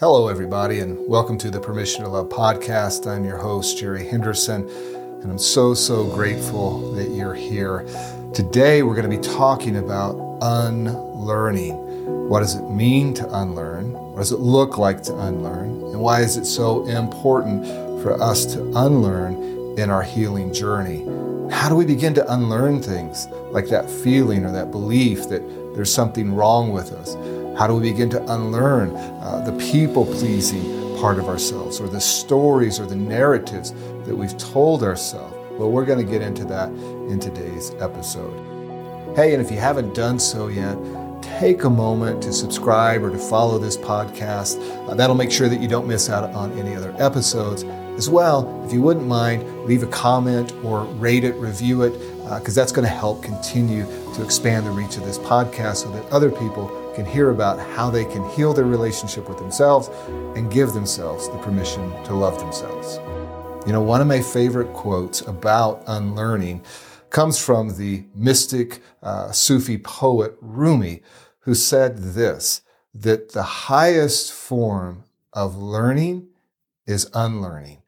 Hello, everybody, and welcome to the Permission to Love podcast. I'm your host, Jerry Henderson, and I'm so, so grateful that you're here. Today, we're going to be talking about unlearning. What does it mean to unlearn? What does it look like to unlearn? And why is it so important for us to unlearn in our healing journey? How do we begin to unlearn things like that feeling or that belief that there's something wrong with us? How do we begin to unlearn uh, the people pleasing part of ourselves or the stories or the narratives that we've told ourselves? Well, we're going to get into that in today's episode. Hey, and if you haven't done so yet, take a moment to subscribe or to follow this podcast. Uh, that'll make sure that you don't miss out on any other episodes. As well, if you wouldn't mind, leave a comment or rate it, review it, because uh, that's going to help continue to expand the reach of this podcast so that other people can hear about how they can heal their relationship with themselves and give themselves the permission to love themselves. You know, one of my favorite quotes about unlearning comes from the mystic uh, Sufi poet Rumi, who said this that the highest form of learning is unlearning.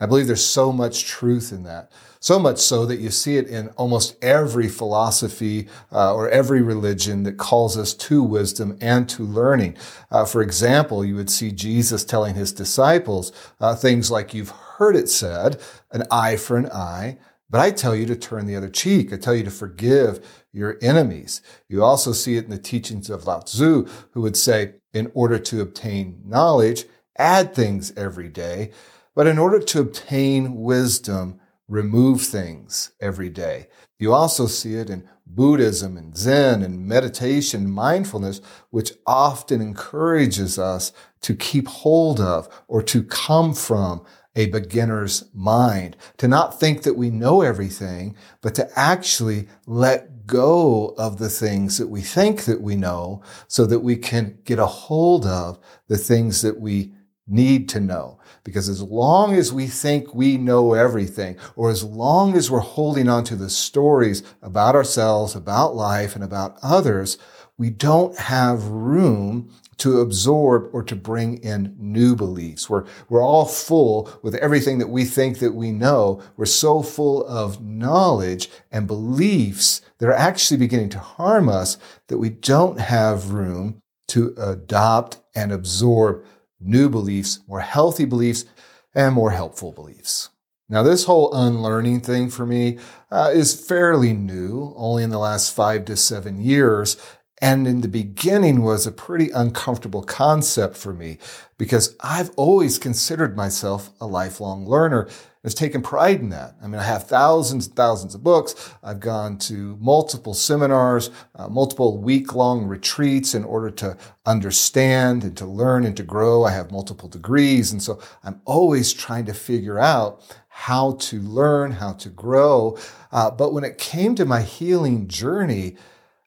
I believe there's so much truth in that. So much so that you see it in almost every philosophy uh, or every religion that calls us to wisdom and to learning. Uh, for example, you would see Jesus telling his disciples uh, things like, You've heard it said, an eye for an eye, but I tell you to turn the other cheek. I tell you to forgive your enemies. You also see it in the teachings of Lao Tzu, who would say, In order to obtain knowledge, add things every day. But in order to obtain wisdom, remove things every day. You also see it in Buddhism and Zen and meditation, mindfulness, which often encourages us to keep hold of or to come from a beginner's mind, to not think that we know everything, but to actually let go of the things that we think that we know so that we can get a hold of the things that we need to know. Because as long as we think we know everything, or as long as we're holding on to the stories about ourselves, about life, and about others, we don't have room to absorb or to bring in new beliefs. We're, we're all full with everything that we think that we know. We're so full of knowledge and beliefs that are actually beginning to harm us that we don't have room to adopt and absorb new beliefs, more healthy beliefs, and more helpful beliefs. Now, this whole unlearning thing for me uh, is fairly new, only in the last five to seven years. And in the beginning was a pretty uncomfortable concept for me because I've always considered myself a lifelong learner has taken pride in that. I mean, I have thousands and thousands of books. I've gone to multiple seminars, uh, multiple week long retreats in order to understand and to learn and to grow. I have multiple degrees. And so I'm always trying to figure out how to learn, how to grow. Uh, but when it came to my healing journey,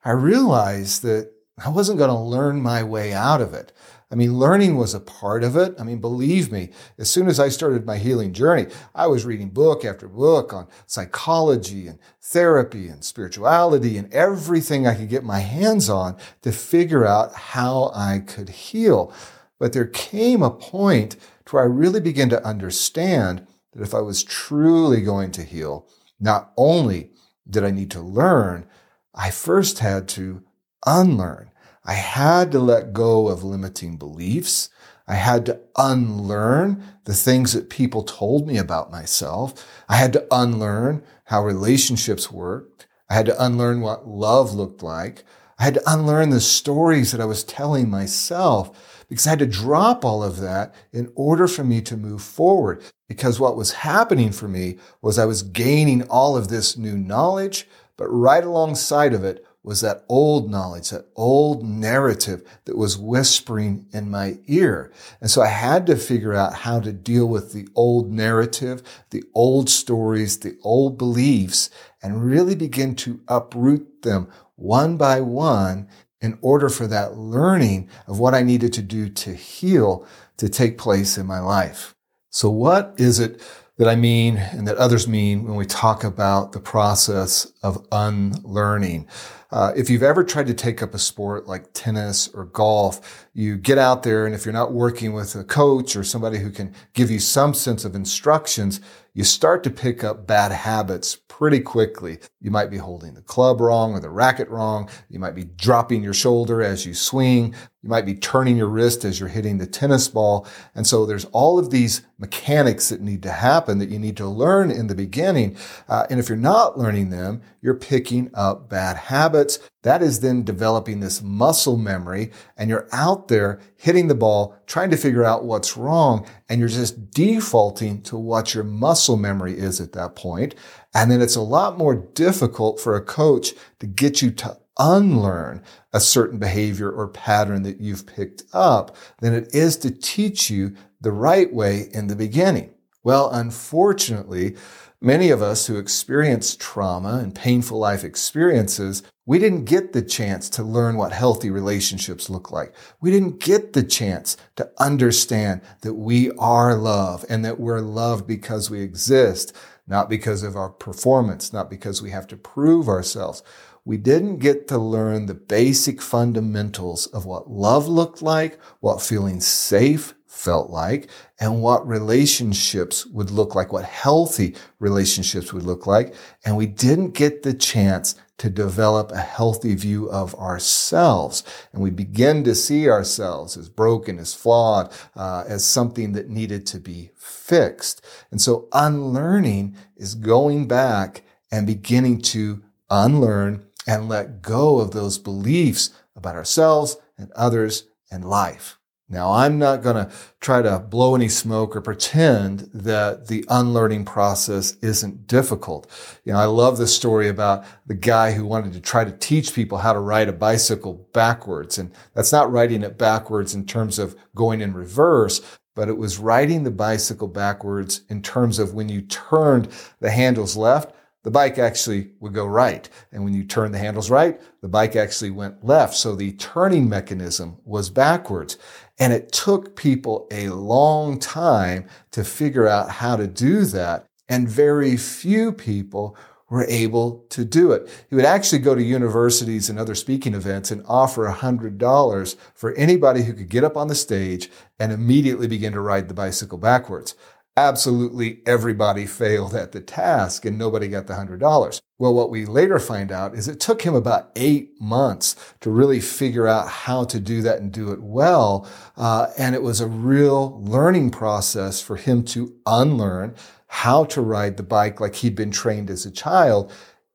I realized that I wasn't going to learn my way out of it. I mean, learning was a part of it. I mean, believe me, as soon as I started my healing journey, I was reading book after book on psychology and therapy and spirituality and everything I could get my hands on to figure out how I could heal. But there came a point to where I really began to understand that if I was truly going to heal, not only did I need to learn, I first had to unlearn. I had to let go of limiting beliefs. I had to unlearn the things that people told me about myself. I had to unlearn how relationships worked. I had to unlearn what love looked like. I had to unlearn the stories that I was telling myself because I had to drop all of that in order for me to move forward. Because what was happening for me was I was gaining all of this new knowledge, but right alongside of it was that old knowledge, that old narrative that was whispering in my ear. And so I had to figure out how to deal with the old narrative, the old stories, the old beliefs, and really begin to uproot them one by one in order for that learning of what I needed to do to heal to take place in my life. So what is it that I mean and that others mean when we talk about the process of unlearning? Uh, if you've ever tried to take up a sport like tennis or golf, you get out there and if you're not working with a coach or somebody who can give you some sense of instructions, you start to pick up bad habits pretty quickly. You might be holding the club wrong or the racket wrong. You might be dropping your shoulder as you swing. You might be turning your wrist as you're hitting the tennis ball. And so there's all of these mechanics that need to happen that you need to learn in the beginning. Uh, and if you're not learning them, you're picking up bad habits. That is then developing this muscle memory and you're out there hitting the ball, trying to figure out what's wrong. And you're just defaulting to what your muscle memory is at that point. And then it's a lot more difficult for a coach to get you to unlearn a certain behavior or pattern that you've picked up than it is to teach you the right way in the beginning. Well, unfortunately, many of us who experience trauma and painful life experiences, we didn't get the chance to learn what healthy relationships look like. We didn't get the chance to understand that we are love and that we're loved because we exist, not because of our performance, not because we have to prove ourselves we didn't get to learn the basic fundamentals of what love looked like, what feeling safe felt like, and what relationships would look like, what healthy relationships would look like. And we didn't get the chance to develop a healthy view of ourselves. And we begin to see ourselves as broken, as flawed, uh, as something that needed to be fixed. And so unlearning is going back and beginning to unlearn and let go of those beliefs about ourselves and others and life. Now, I'm not going to try to blow any smoke or pretend that the unlearning process isn't difficult. You know, I love the story about the guy who wanted to try to teach people how to ride a bicycle backwards. And that's not riding it backwards in terms of going in reverse, but it was riding the bicycle backwards in terms of when you turned the handles left, the bike actually would go right. And when you turn the handles right, the bike actually went left. So the turning mechanism was backwards. And it took people a long time to figure out how to do that. And very few people were able to do it. He would actually go to universities and other speaking events and offer $100 for anybody who could get up on the stage and immediately begin to ride the bicycle backwards absolutely everybody failed at the task and nobody got the $100. Well, what we later find out is it took him about eight months to really figure out how to do that and do it well. Uh, and it was a real learning process for him to unlearn how to ride the bike like he'd been trained as a child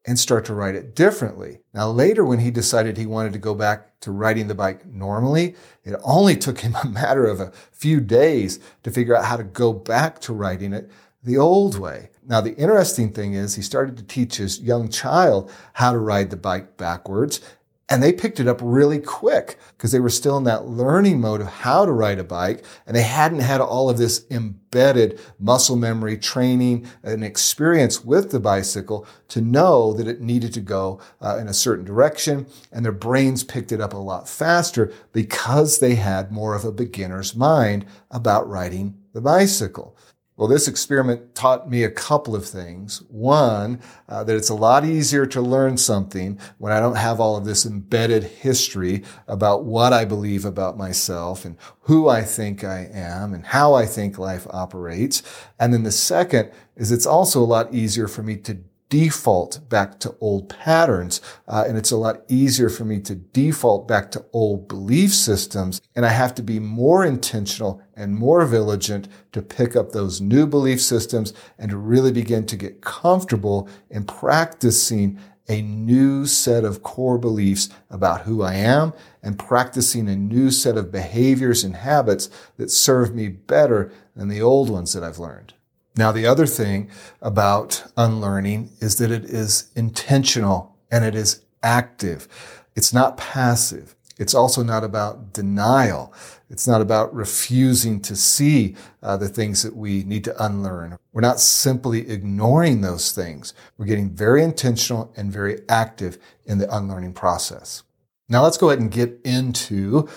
and start to ride it differently. Now, later when he decided he wanted to go back to riding the bike normally, it only took him a matter of a few days to figure out how to go back to riding it the old way. Now, the interesting thing is he started to teach his young child how to ride the bike backwards and they picked it up really quick because they were still in that learning mode of how to ride a bike and they hadn't had all of this embedded muscle memory training and experience with the bicycle to know that it needed to go uh, in a certain direction. And their brains picked it up a lot faster because they had more of a beginner's mind about riding the bicycle. Well, this experiment taught me a couple of things. One, uh, that it's a lot easier to learn something when I don't have all of this embedded history about what I believe about myself and who I think I am and how I think life operates. And then the second is it's also a lot easier for me to default back to old patterns. Uh, and it's a lot easier for me to default back to old belief systems. And I have to be more intentional and more vigilant to pick up those new belief systems and to really begin to get comfortable in practicing a new set of core beliefs about who I am and practicing a new set of behaviors and habits that serve me better than the old ones that I've learned. Now, the other thing about unlearning is that it is intentional and it is active. It's not passive. It's also not about denial. It's not about refusing to see uh, the things that we need to unlearn. We're not simply ignoring those things. We're getting very intentional and very active in the unlearning process. Now let's go ahead and get into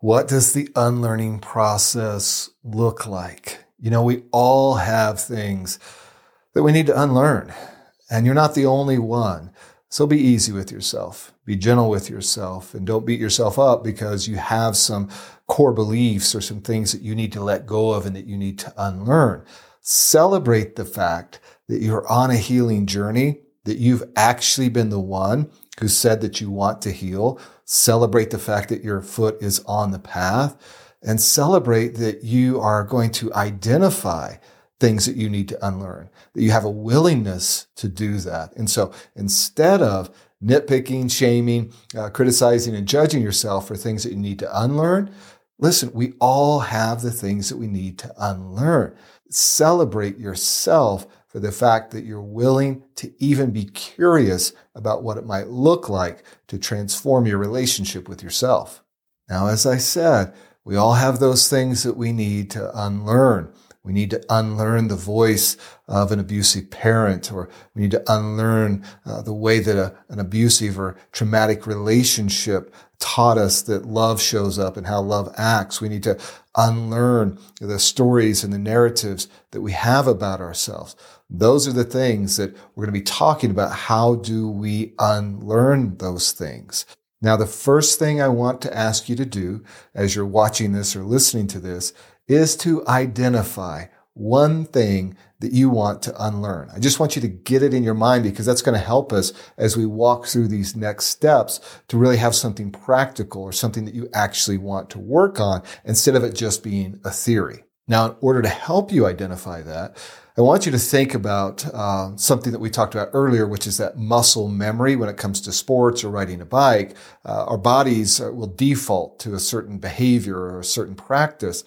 what does the unlearning process look like? You know, we all have things that we need to unlearn, and you're not the only one. So be easy with yourself, be gentle with yourself, and don't beat yourself up because you have some core beliefs or some things that you need to let go of and that you need to unlearn. Celebrate the fact that you're on a healing journey, that you've actually been the one who said that you want to heal. Celebrate the fact that your foot is on the path and celebrate that you are going to identify things that you need to unlearn, that you have a willingness to do that. And so instead of nitpicking, shaming, uh, criticizing, and judging yourself for things that you need to unlearn, listen, we all have the things that we need to unlearn. Celebrate yourself for the fact that you're willing to even be curious about what it might look like to transform your relationship with yourself. Now, as I said, we all have those things that we need to unlearn. We need to unlearn the voice of an abusive parent, or we need to unlearn uh, the way that a, an abusive or traumatic relationship taught us that love shows up and how love acts. We need to unlearn the stories and the narratives that we have about ourselves. Those are the things that we're going to be talking about. How do we unlearn those things? Now, the first thing I want to ask you to do as you're watching this or listening to this is to identify one thing that you want to unlearn. I just want you to get it in your mind because that's going to help us as we walk through these next steps to really have something practical or something that you actually want to work on instead of it just being a theory. Now, in order to help you identify that, I want you to think about uh, something that we talked about earlier, which is that muscle memory when it comes to sports or riding a bike. Uh, our bodies will default to a certain behavior or a certain practice.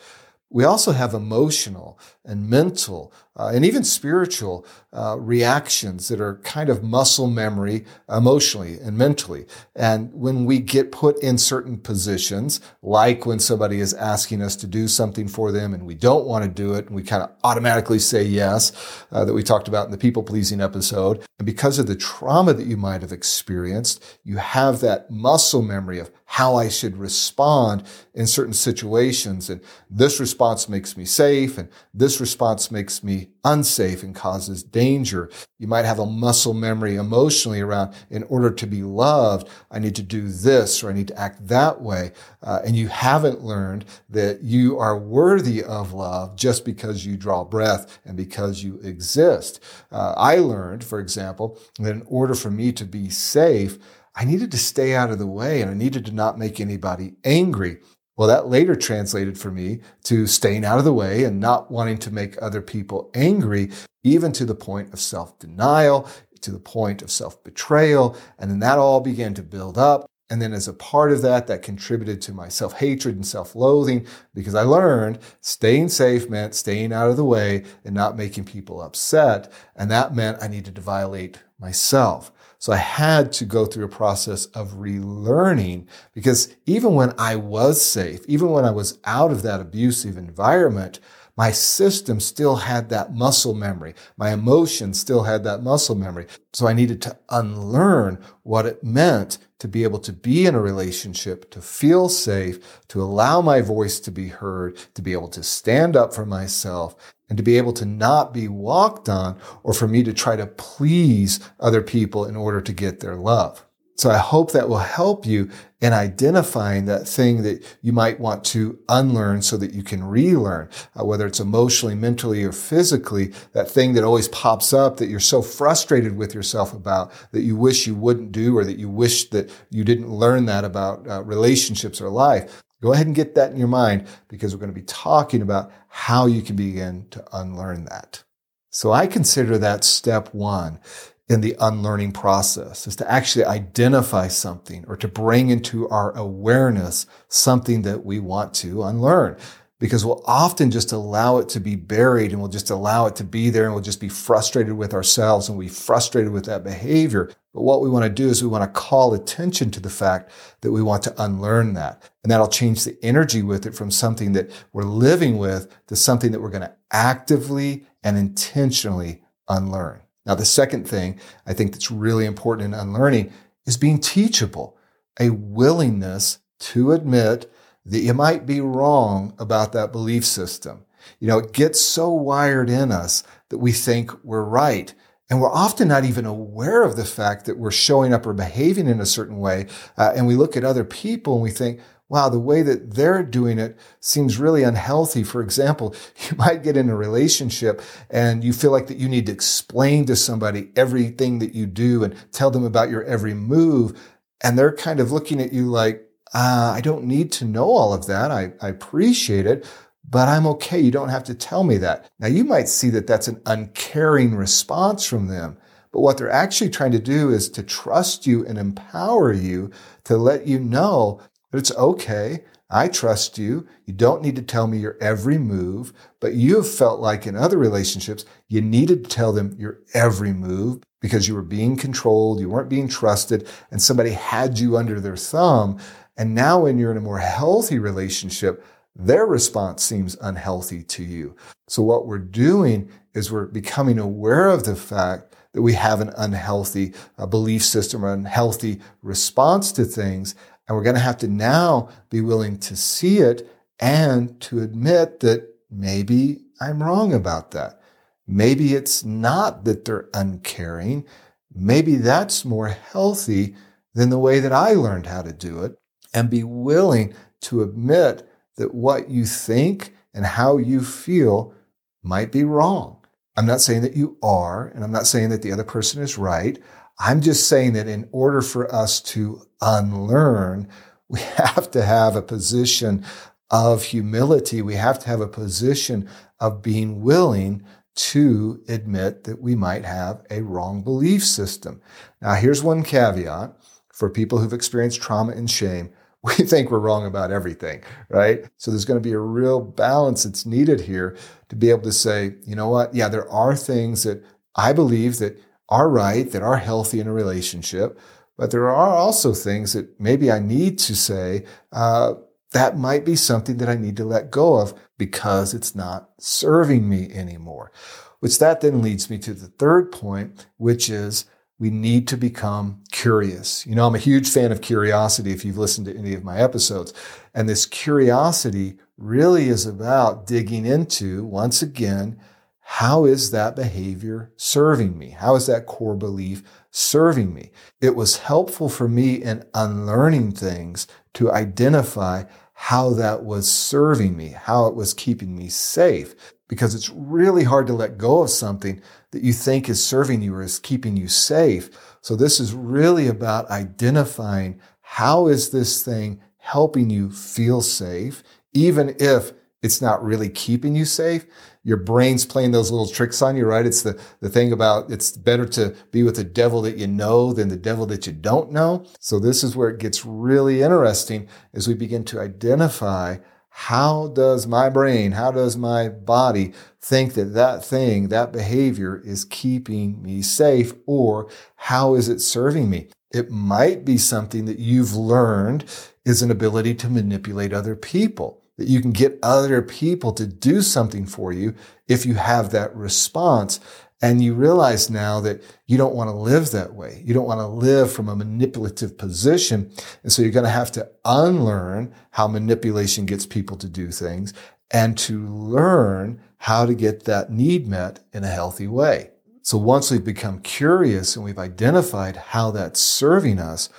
We also have emotional and mental uh, and even spiritual uh, reactions that are kind of muscle memory emotionally and mentally. And when we get put in certain positions, like when somebody is asking us to do something for them and we don't want to do it, and we kind of automatically say yes, uh, that we talked about in the people pleasing episode. And because of the trauma that you might have experienced, you have that muscle memory of how I should respond in certain situations. And this response makes me safe and this response makes me unsafe and causes danger. You might have a muscle memory emotionally around in order to be loved, I need to do this or I need to act that way. Uh, and you haven't learned that you are worthy of love just because you draw breath and because you exist. Uh, I learned, for example, that in order for me to be safe, I needed to stay out of the way and I needed to not make anybody angry. Well, that later translated for me to staying out of the way and not wanting to make other people angry, even to the point of self denial, to the point of self betrayal. And then that all began to build up. And then as a part of that, that contributed to my self hatred and self loathing because I learned staying safe meant staying out of the way and not making people upset. And that meant I needed to violate myself. So I had to go through a process of relearning because even when I was safe, even when I was out of that abusive environment, my system still had that muscle memory. My emotions still had that muscle memory. So I needed to unlearn what it meant to be able to be in a relationship, to feel safe, to allow my voice to be heard, to be able to stand up for myself and to be able to not be walked on or for me to try to please other people in order to get their love. So I hope that will help you in identifying that thing that you might want to unlearn so that you can relearn, uh, whether it's emotionally, mentally, or physically, that thing that always pops up that you're so frustrated with yourself about that you wish you wouldn't do or that you wish that you didn't learn that about uh, relationships or life. Go ahead and get that in your mind because we're going to be talking about how you can begin to unlearn that. So I consider that step one in the unlearning process is to actually identify something or to bring into our awareness something that we want to unlearn because we'll often just allow it to be buried and we'll just allow it to be there and we'll just be frustrated with ourselves and we'll be frustrated with that behavior. But what we want to do is we want to call attention to the fact that we want to unlearn that. And that'll change the energy with it from something that we're living with to something that we're going to actively and intentionally unlearn. Now, the second thing I think that's really important in unlearning is being teachable, a willingness to admit that you might be wrong about that belief system. You know, it gets so wired in us that we think we're right. And we're often not even aware of the fact that we're showing up or behaving in a certain way. Uh, and we look at other people and we think, wow, the way that they're doing it seems really unhealthy. For example, you might get in a relationship and you feel like that you need to explain to somebody everything that you do and tell them about your every move. And they're kind of looking at you like, uh, I don't need to know all of that. I, I appreciate it, but I'm okay. You don't have to tell me that. Now you might see that that's an uncaring response from them. But what they're actually trying to do is to trust you and empower you to let you know that it's okay. I trust you. You don't need to tell me your every move, but you have felt like in other relationships, you needed to tell them your every move because you were being controlled, you weren't being trusted, and somebody had you under their thumb. And now when you're in a more healthy relationship, their response seems unhealthy to you. So what we're doing is we're becoming aware of the fact that we have an unhealthy uh, belief system or unhealthy response to things. And we're going to have to now be willing to see it and to admit that maybe I'm wrong about that. Maybe it's not that they're uncaring. Maybe that's more healthy than the way that I learned how to do it and be willing to admit that what you think and how you feel might be wrong. I'm not saying that you are, and I'm not saying that the other person is right. I'm just saying that in order for us to unlearn, we have to have a position of humility. We have to have a position of being willing to admit that we might have a wrong belief system. Now, here's one caveat for people who've experienced trauma and shame. We think we're wrong about everything, right? So there's going to be a real balance that's needed here to be able to say, you know what? Yeah, there are things that I believe that are right, that are healthy in a relationship. But there are also things that maybe I need to say, uh, that might be something that I need to let go of because it's not serving me anymore. Which that then leads me to the third point, which is we need to become curious. You know, I'm a huge fan of curiosity if you've listened to any of my episodes. And this curiosity really is about digging into, once again, how is that behavior serving me? How is that core belief serving me? It was helpful for me in unlearning things to identify how that was serving me, how it was keeping me safe, because it's really hard to let go of something that you think is serving you or is keeping you safe. So this is really about identifying how is this thing helping you feel safe, even if it's not really keeping you safe. Your brain's playing those little tricks on you, right? It's the, the thing about it's better to be with the devil that you know than the devil that you don't know. So this is where it gets really interesting as we begin to identify how does my brain, how does my body think that that thing, that behavior is keeping me safe or how is it serving me? It might be something that you've learned is an ability to manipulate other people that you can get other people to do something for you if you have that response. And you realize now that you don't want to live that way. You don't want to live from a manipulative position. And so you're going to have to unlearn how manipulation gets people to do things and to learn how to get that need met in a healthy way. So once we've become curious and we've identified how that's serving us,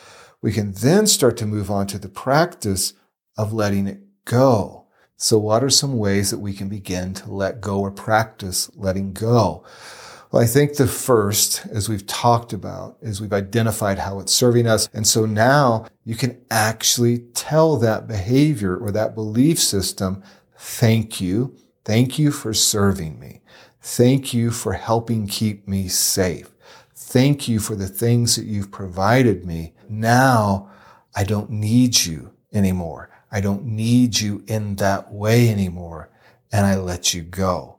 we can then start to move on to the practice of letting it go. So what are some ways that we can begin to let go or practice letting go? Well, I think the first, as we've talked about, is we've identified how it's serving us. And so now you can actually tell that behavior or that belief system, thank you. Thank you for serving me. Thank you for helping keep me safe. Thank you for the things that you've provided me. Now I don't need you anymore. I don't need you in that way anymore. And I let you go.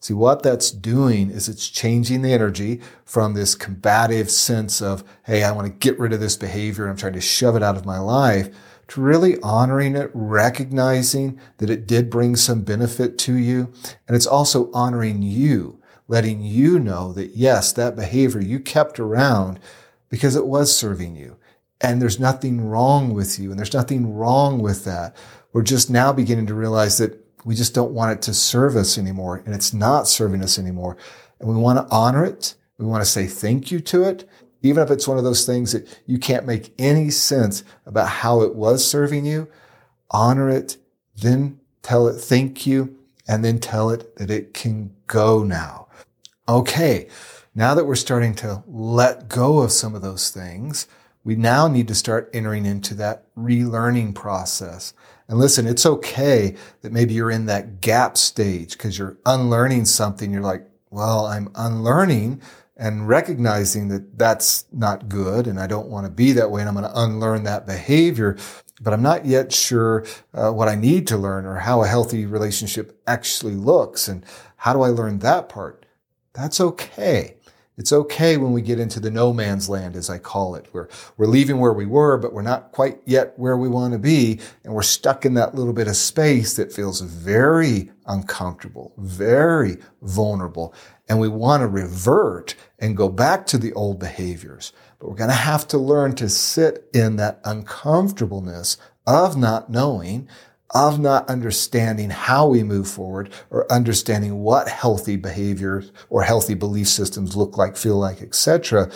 See, what that's doing is it's changing the energy from this combative sense of, Hey, I want to get rid of this behavior. I'm trying to shove it out of my life to really honoring it, recognizing that it did bring some benefit to you. And it's also honoring you, letting you know that yes, that behavior you kept around because it was serving you and there's nothing wrong with you and there's nothing wrong with that. We're just now beginning to realize that we just don't want it to serve us anymore and it's not serving us anymore. And we want to honor it. We want to say thank you to it. Even if it's one of those things that you can't make any sense about how it was serving you, honor it, then tell it thank you, and then tell it that it can go now. Okay. Now that we're starting to let go of some of those things, we now need to start entering into that relearning process. And listen, it's okay that maybe you're in that gap stage because you're unlearning something. You're like, well, I'm unlearning and recognizing that that's not good and I don't want to be that way and I'm going to unlearn that behavior. But I'm not yet sure uh, what I need to learn or how a healthy relationship actually looks. And how do I learn that part? That's okay. It's okay when we get into the no man's land, as I call it. We're, we're leaving where we were, but we're not quite yet where we want to be. And we're stuck in that little bit of space that feels very uncomfortable, very vulnerable. And we want to revert and go back to the old behaviors. But we're going to have to learn to sit in that uncomfortableness of not knowing of not understanding how we move forward or understanding what healthy behaviors or healthy belief systems look like, feel like, etc.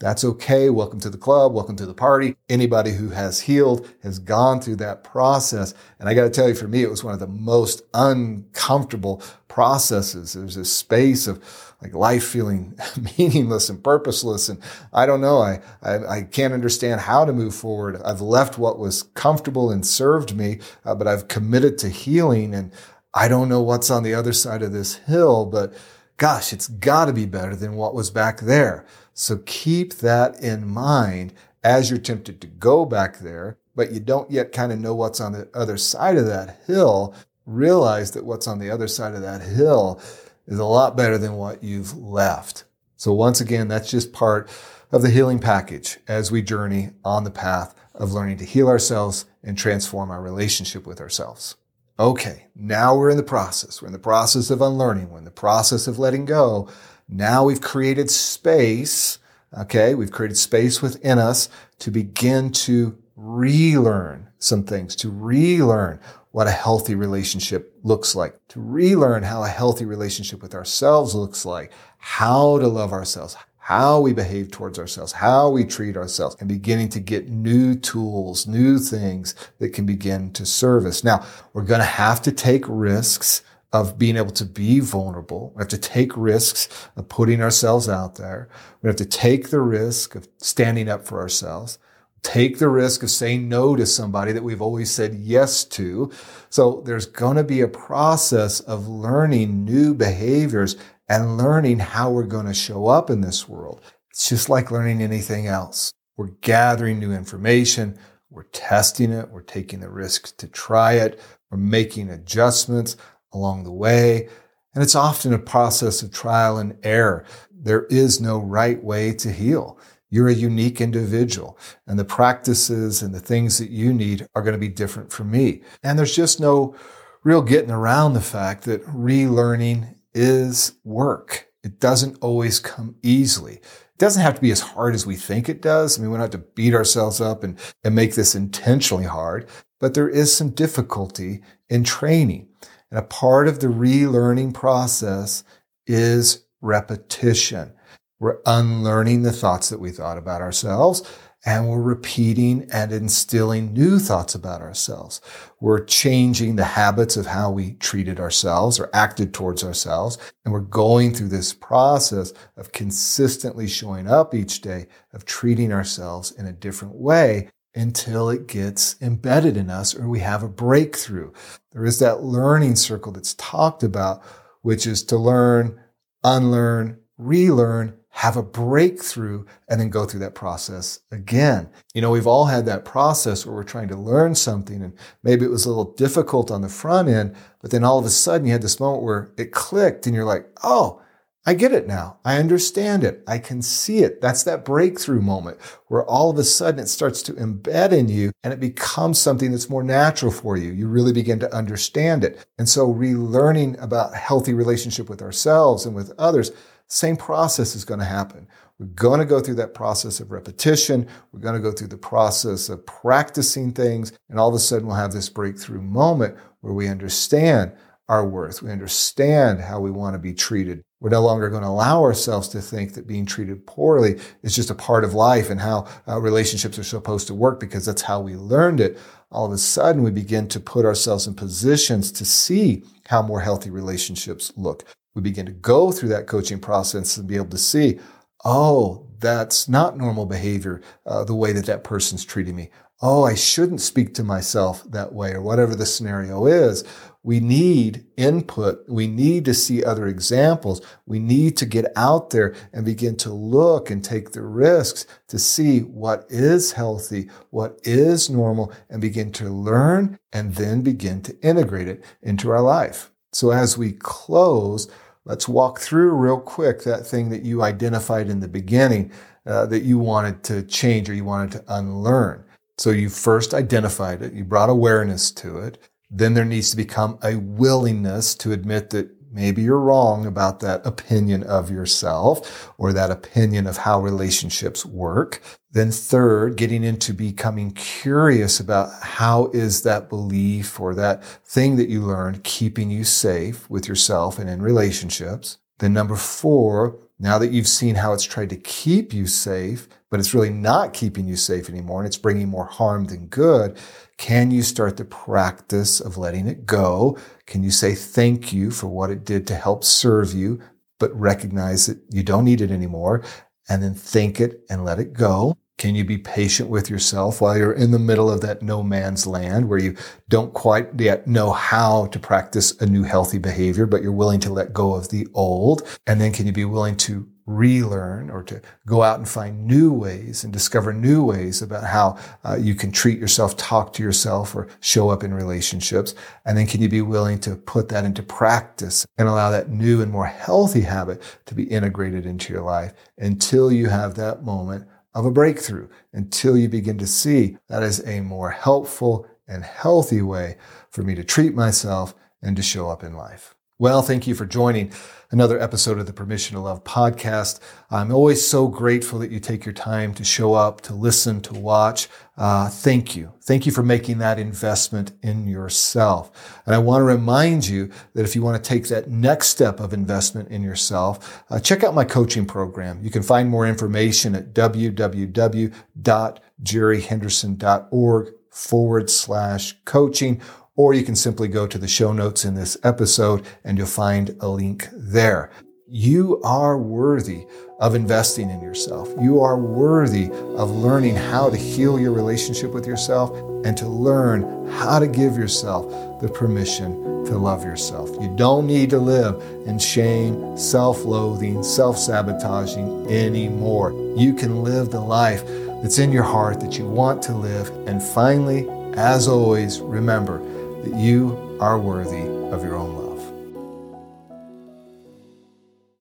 That's okay. Welcome to the club. Welcome to the party. Anybody who has healed has gone through that process. And I got to tell you, for me, it was one of the most uncomfortable processes. There's a space of like life feeling meaningless and purposeless. And I don't know. I, I, I, can't understand how to move forward. I've left what was comfortable and served me, uh, but I've committed to healing and I don't know what's on the other side of this hill, but gosh, it's got to be better than what was back there. So keep that in mind as you're tempted to go back there, but you don't yet kind of know what's on the other side of that hill. Realize that what's on the other side of that hill is a lot better than what you've left. So once again, that's just part of the healing package as we journey on the path of learning to heal ourselves and transform our relationship with ourselves. Okay, now we're in the process. We're in the process of unlearning. We're in the process of letting go. Now we've created space. Okay, we've created space within us to begin to relearn some things, to relearn what a healthy relationship looks like, to relearn how a healthy relationship with ourselves looks like, how to love ourselves, how we behave towards ourselves, how we treat ourselves, and beginning to get new tools, new things that can begin to serve us. Now, we're going to have to take risks of being able to be vulnerable. We have to take risks of putting ourselves out there. We have to take the risk of standing up for ourselves take the risk of saying no to somebody that we've always said yes to. So there's going to be a process of learning new behaviors and learning how we're going to show up in this world. It's just like learning anything else. We're gathering new information. We're testing it. We're taking the risk to try it. We're making adjustments along the way. And it's often a process of trial and error. There is no right way to heal. You're a unique individual and the practices and the things that you need are going to be different from me. And there's just no real getting around the fact that relearning is work. It doesn't always come easily. It doesn't have to be as hard as we think it does. I mean, we don't have to beat ourselves up and, and make this intentionally hard, but there is some difficulty in training. And a part of the relearning process is repetition. We're unlearning the thoughts that we thought about ourselves and we're repeating and instilling new thoughts about ourselves. We're changing the habits of how we treated ourselves or acted towards ourselves. And we're going through this process of consistently showing up each day, of treating ourselves in a different way until it gets embedded in us or we have a breakthrough. There is that learning circle that's talked about, which is to learn, unlearn, relearn, have a breakthrough and then go through that process again. You know, we've all had that process where we're trying to learn something and maybe it was a little difficult on the front end, but then all of a sudden you had this moment where it clicked and you're like, oh, I get it now. I understand it. I can see it. That's that breakthrough moment where all of a sudden it starts to embed in you and it becomes something that's more natural for you. You really begin to understand it. And so relearning about healthy relationship with ourselves and with others same process is going to happen. We're going to go through that process of repetition. We're going to go through the process of practicing things. And all of a sudden, we'll have this breakthrough moment where we understand our worth. We understand how we want to be treated. We're no longer going to allow ourselves to think that being treated poorly is just a part of life and how uh, relationships are supposed to work because that's how we learned it. All of a sudden, we begin to put ourselves in positions to see how more healthy relationships look. We begin to go through that coaching process and be able to see, oh, that's not normal behavior, uh, the way that that person's treating me. Oh, I shouldn't speak to myself that way, or whatever the scenario is. We need input. We need to see other examples. We need to get out there and begin to look and take the risks to see what is healthy, what is normal, and begin to learn and then begin to integrate it into our life. So as we close, let's walk through real quick that thing that you identified in the beginning uh, that you wanted to change or you wanted to unlearn. So you first identified it, you brought awareness to it then there needs to become a willingness to admit that maybe you're wrong about that opinion of yourself or that opinion of how relationships work. Then third, getting into becoming curious about how is that belief or that thing that you learned keeping you safe with yourself and in relationships. Then number four, now that you've seen how it's tried to keep you safe, but it's really not keeping you safe anymore and it's bringing more harm than good, can you start the practice of letting it go? Can you say thank you for what it did to help serve you, but recognize that you don't need it anymore and then think it and let it go? Can you be patient with yourself while you're in the middle of that no man's land where you don't quite yet know how to practice a new healthy behavior, but you're willing to let go of the old? And then can you be willing to relearn or to go out and find new ways and discover new ways about how uh, you can treat yourself, talk to yourself, or show up in relationships? And then can you be willing to put that into practice and allow that new and more healthy habit to be integrated into your life until you have that moment of a breakthrough until you begin to see that is a more helpful and healthy way for me to treat myself and to show up in life. Well, thank you for joining another episode of the Permission to Love podcast. I'm always so grateful that you take your time to show up, to listen, to watch. Uh, thank you. Thank you for making that investment in yourself. And I want to remind you that if you want to take that next step of investment in yourself, uh, check out my coaching program. You can find more information at www.jerryhenderson.org forward slash coaching or you can simply go to the show notes in this episode and you'll find a link there. You are worthy of investing in yourself. You are worthy of learning how to heal your relationship with yourself and to learn how to give yourself the permission to love yourself. You don't need to live in shame, self loathing, self sabotaging anymore. You can live the life that's in your heart that you want to live. And finally, as always, remember that you are worthy of your own love.